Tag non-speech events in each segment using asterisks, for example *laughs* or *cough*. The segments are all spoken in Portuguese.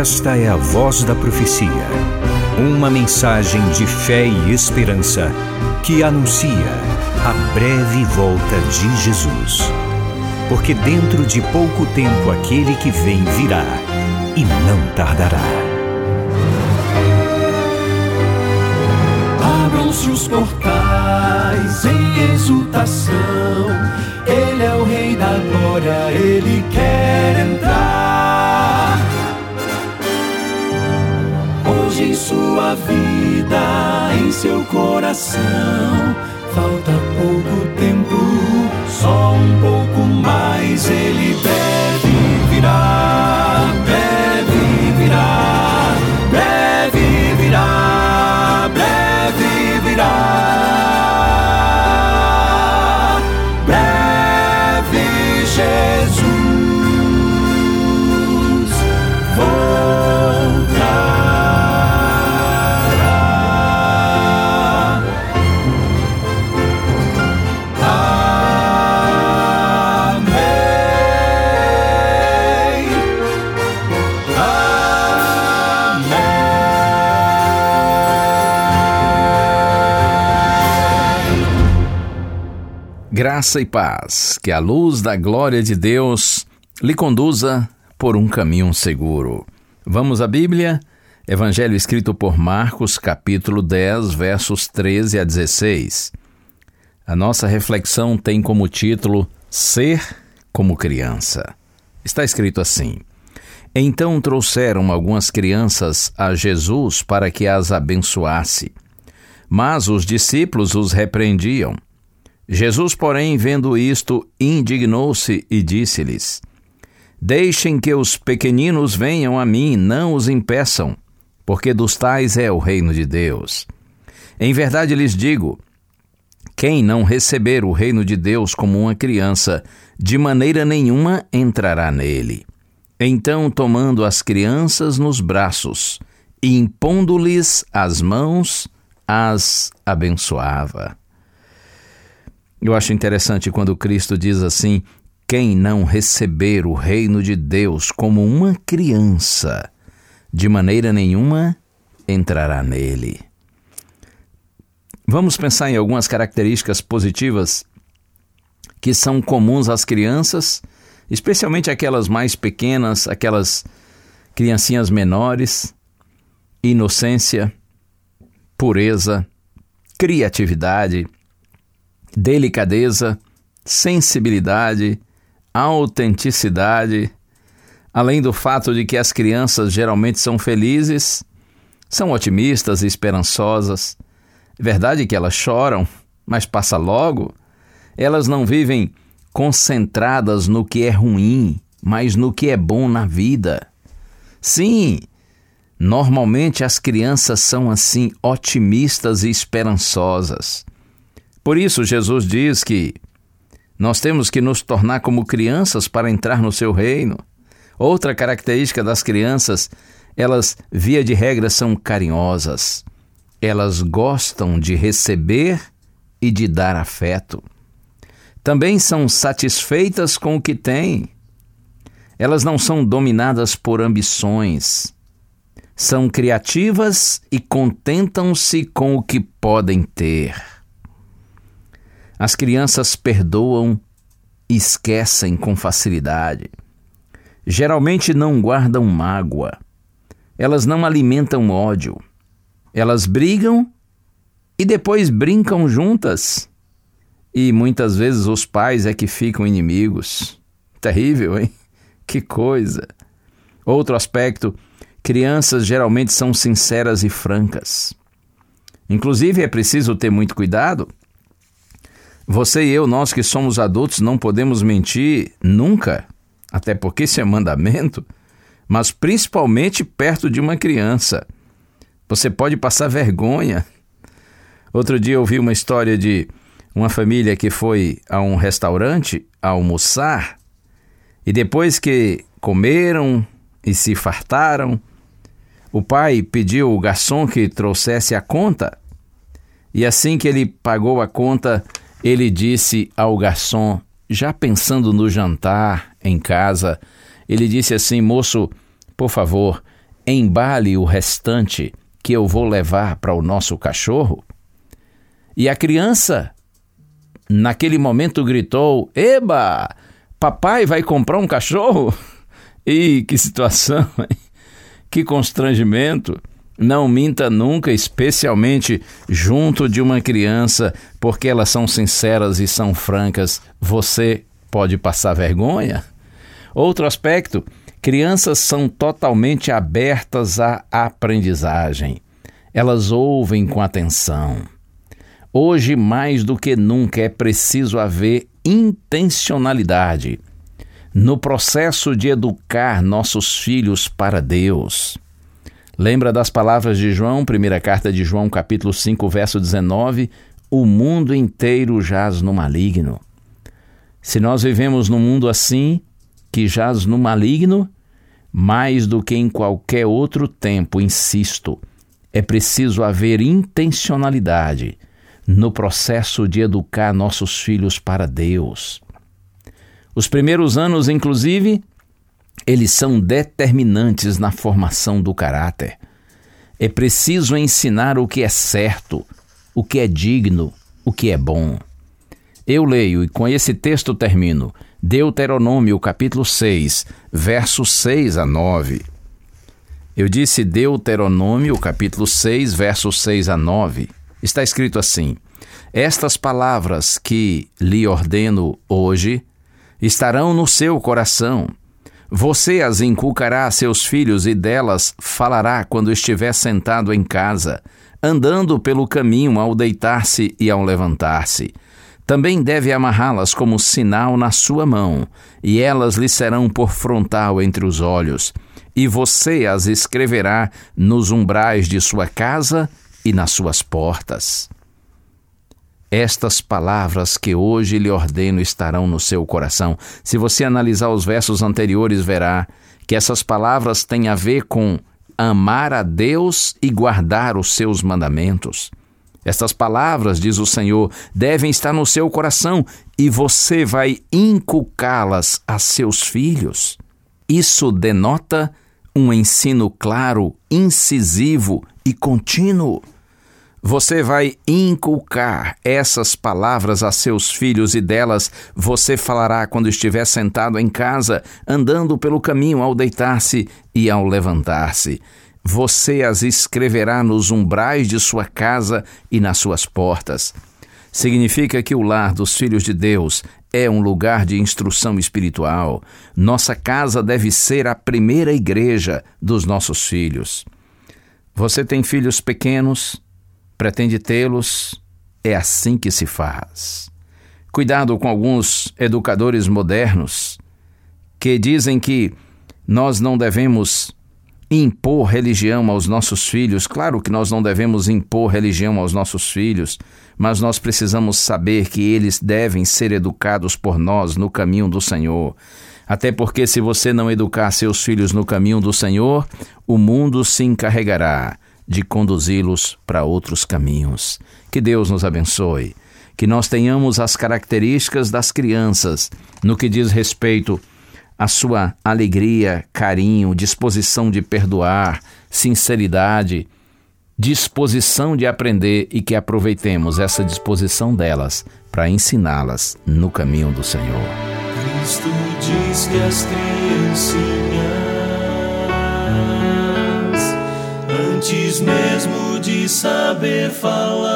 Esta é a voz da profecia. Uma mensagem de fé e esperança que anuncia a breve volta de Jesus. Porque dentro de pouco tempo aquele que vem virá e não tardará. Abram-se os portais em exultação. Ele é o Rei da Glória, ele quer vida, em seu coração, falta pouco tempo, só um pouco mais. Ele deve Graça e paz, que a luz da glória de Deus lhe conduza por um caminho seguro. Vamos à Bíblia? Evangelho escrito por Marcos, capítulo 10, versos 13 a 16. A nossa reflexão tem como título Ser como criança. Está escrito assim: Então trouxeram algumas crianças a Jesus para que as abençoasse. Mas os discípulos os repreendiam. Jesus, porém, vendo isto, indignou-se e disse-lhes: Deixem que os pequeninos venham a mim, não os impeçam, porque dos tais é o reino de Deus. Em verdade lhes digo: quem não receber o reino de Deus como uma criança, de maneira nenhuma entrará nele. Então, tomando as crianças nos braços e impondo-lhes as mãos, as abençoava. Eu acho interessante quando Cristo diz assim: quem não receber o reino de Deus como uma criança, de maneira nenhuma entrará nele. Vamos pensar em algumas características positivas que são comuns às crianças, especialmente aquelas mais pequenas, aquelas criancinhas menores: inocência, pureza, criatividade, delicadeza, sensibilidade, autenticidade, além do fato de que as crianças geralmente são felizes, são otimistas e esperançosas. É verdade que elas choram, mas passa logo. Elas não vivem concentradas no que é ruim, mas no que é bom na vida. Sim, normalmente as crianças são assim otimistas e esperançosas. Por isso, Jesus diz que nós temos que nos tornar como crianças para entrar no seu reino. Outra característica das crianças, elas, via de regra, são carinhosas. Elas gostam de receber e de dar afeto. Também são satisfeitas com o que têm. Elas não são dominadas por ambições. São criativas e contentam-se com o que podem ter. As crianças perdoam e esquecem com facilidade. Geralmente não guardam mágoa. Elas não alimentam ódio. Elas brigam e depois brincam juntas. E muitas vezes os pais é que ficam inimigos. Terrível, hein? *laughs* Que coisa! Outro aspecto: crianças geralmente são sinceras e francas. Inclusive, é preciso ter muito cuidado você e eu, nós que somos adultos, não podemos mentir nunca, até porque isso é mandamento, mas principalmente perto de uma criança. Você pode passar vergonha. Outro dia eu vi uma história de uma família que foi a um restaurante almoçar e depois que comeram e se fartaram, o pai pediu ao garçom que trouxesse a conta e assim que ele pagou a conta, ele disse ao garçom, já pensando no jantar em casa, ele disse assim: Moço, por favor, embale o restante que eu vou levar para o nosso cachorro? E a criança, naquele momento, gritou: Eba, papai vai comprar um cachorro? *laughs* E que situação, hein? que constrangimento! Não minta nunca, especialmente junto de uma criança, porque elas são sinceras e são francas. Você pode passar vergonha? Outro aspecto: crianças são totalmente abertas à aprendizagem. Elas ouvem com atenção. Hoje, mais do que nunca, é preciso haver intencionalidade no processo de educar nossos filhos para Deus. Lembra das palavras de João, primeira carta de João, capítulo 5, verso 19: O mundo inteiro jaz no maligno. Se nós vivemos num mundo assim, que jaz no maligno, mais do que em qualquer outro tempo, insisto, é preciso haver intencionalidade no processo de educar nossos filhos para Deus. Os primeiros anos, inclusive, eles são determinantes na formação do caráter. É preciso ensinar o que é certo, o que é digno, o que é bom. Eu leio e com esse texto termino. Deuteronômio, capítulo 6, versos 6 a 9. Eu disse Deuteronômio, capítulo 6, versos 6 a 9. Está escrito assim: Estas palavras que lhe ordeno hoje estarão no seu coração. Você as inculcará a seus filhos e delas falará quando estiver sentado em casa, andando pelo caminho ao deitar-se e ao levantar-se. Também deve amarrá-las como sinal na sua mão, e elas lhe serão por frontal entre os olhos. E você as escreverá nos umbrais de sua casa e nas suas portas. Estas palavras que hoje lhe ordeno estarão no seu coração. Se você analisar os versos anteriores, verá que essas palavras têm a ver com amar a Deus e guardar os seus mandamentos. Estas palavras, diz o Senhor, devem estar no seu coração e você vai inculcá-las a seus filhos. Isso denota um ensino claro, incisivo e contínuo. Você vai inculcar essas palavras a seus filhos e delas você falará quando estiver sentado em casa, andando pelo caminho ao deitar-se e ao levantar-se. Você as escreverá nos umbrais de sua casa e nas suas portas. Significa que o lar dos filhos de Deus é um lugar de instrução espiritual. Nossa casa deve ser a primeira igreja dos nossos filhos. Você tem filhos pequenos? Pretende tê-los, é assim que se faz. Cuidado com alguns educadores modernos que dizem que nós não devemos impor religião aos nossos filhos. Claro que nós não devemos impor religião aos nossos filhos, mas nós precisamos saber que eles devem ser educados por nós no caminho do Senhor. Até porque, se você não educar seus filhos no caminho do Senhor, o mundo se encarregará de conduzi-los para outros caminhos. Que Deus nos abençoe. Que nós tenhamos as características das crianças no que diz respeito à sua alegria, carinho, disposição de perdoar, sinceridade, disposição de aprender e que aproveitemos essa disposição delas para ensiná-las no caminho do Senhor. Cristo diz que as criancinhas antes mesmo de saber falar.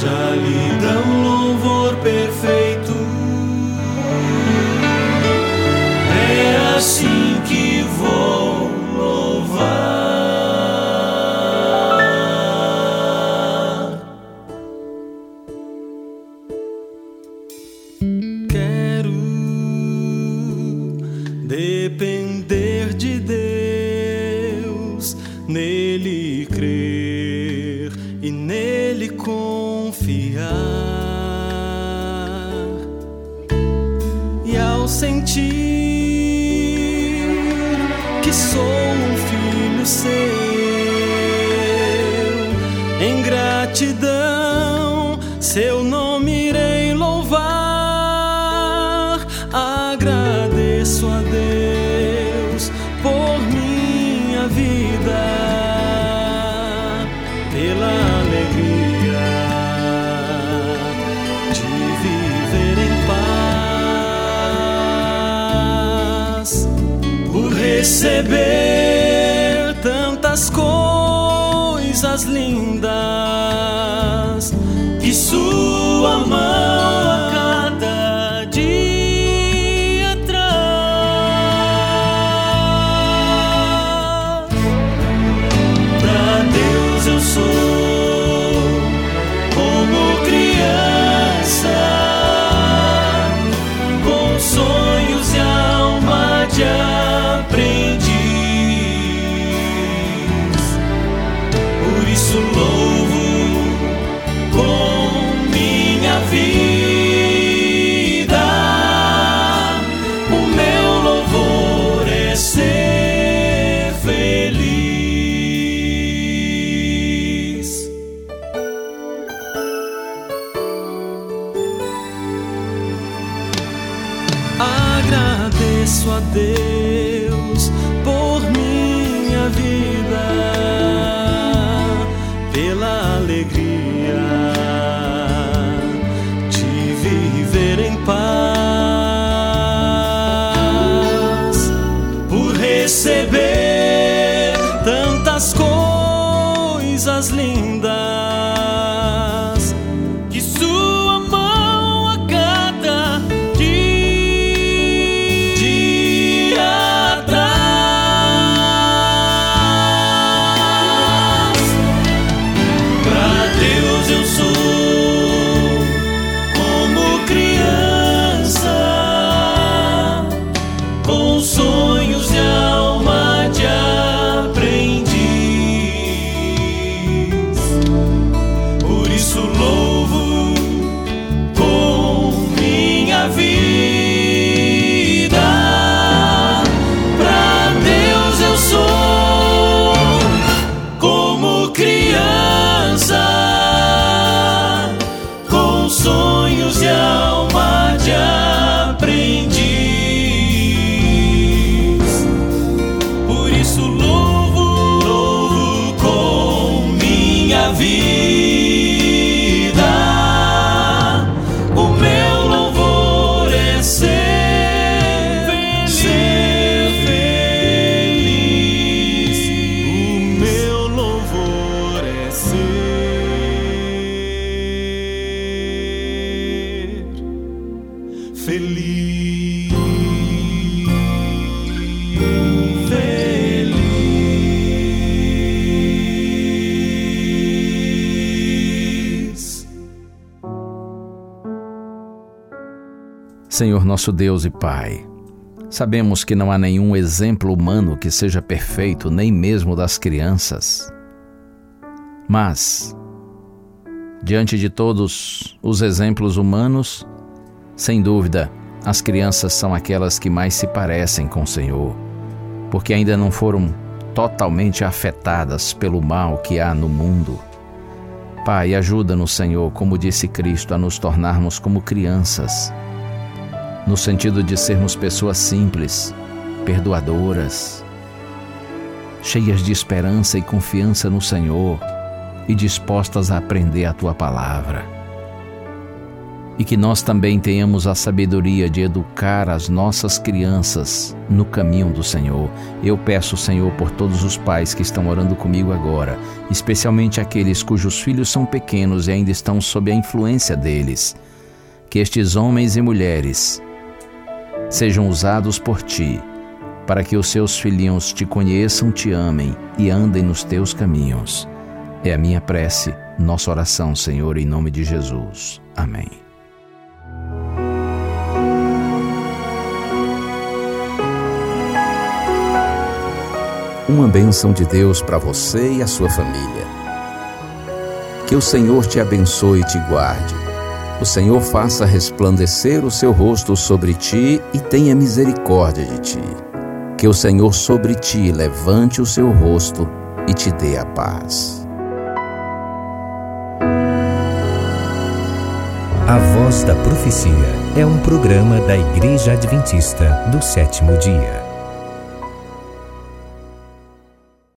Já lhe dão gratidão, seu nome irei louvar. Agradeço a Deus por minha vida, pela alegria de viver em paz, por receber. Coisas lindas que sua Isso louvo com minha vida. O meu louvor é ser feliz. Agradeço a Deus por minha vida, Senhor nosso Deus e Pai, sabemos que não há nenhum exemplo humano que seja perfeito, nem mesmo das crianças. Mas, diante de todos os exemplos humanos, sem dúvida, as crianças são aquelas que mais se parecem com o Senhor, porque ainda não foram totalmente afetadas pelo mal que há no mundo. Pai, ajuda-nos, Senhor, como disse Cristo, a nos tornarmos como crianças no sentido de sermos pessoas simples, perdoadoras, cheias de esperança e confiança no Senhor e dispostas a aprender a tua palavra. E que nós também tenhamos a sabedoria de educar as nossas crianças no caminho do Senhor. Eu peço, Senhor, por todos os pais que estão orando comigo agora, especialmente aqueles cujos filhos são pequenos e ainda estão sob a influência deles, que estes homens e mulheres sejam usados por ti, para que os seus filhinhos te conheçam, te amem e andem nos teus caminhos. É a minha prece, nossa oração, Senhor, em nome de Jesus. Amém. Uma bênção de Deus para você e a sua família. Que o Senhor te abençoe e te guarde. O Senhor faça resplandecer o seu rosto sobre ti e tenha misericórdia de ti. Que o Senhor sobre ti levante o seu rosto e te dê a paz. A Voz da Profecia é um programa da Igreja Adventista do sétimo dia.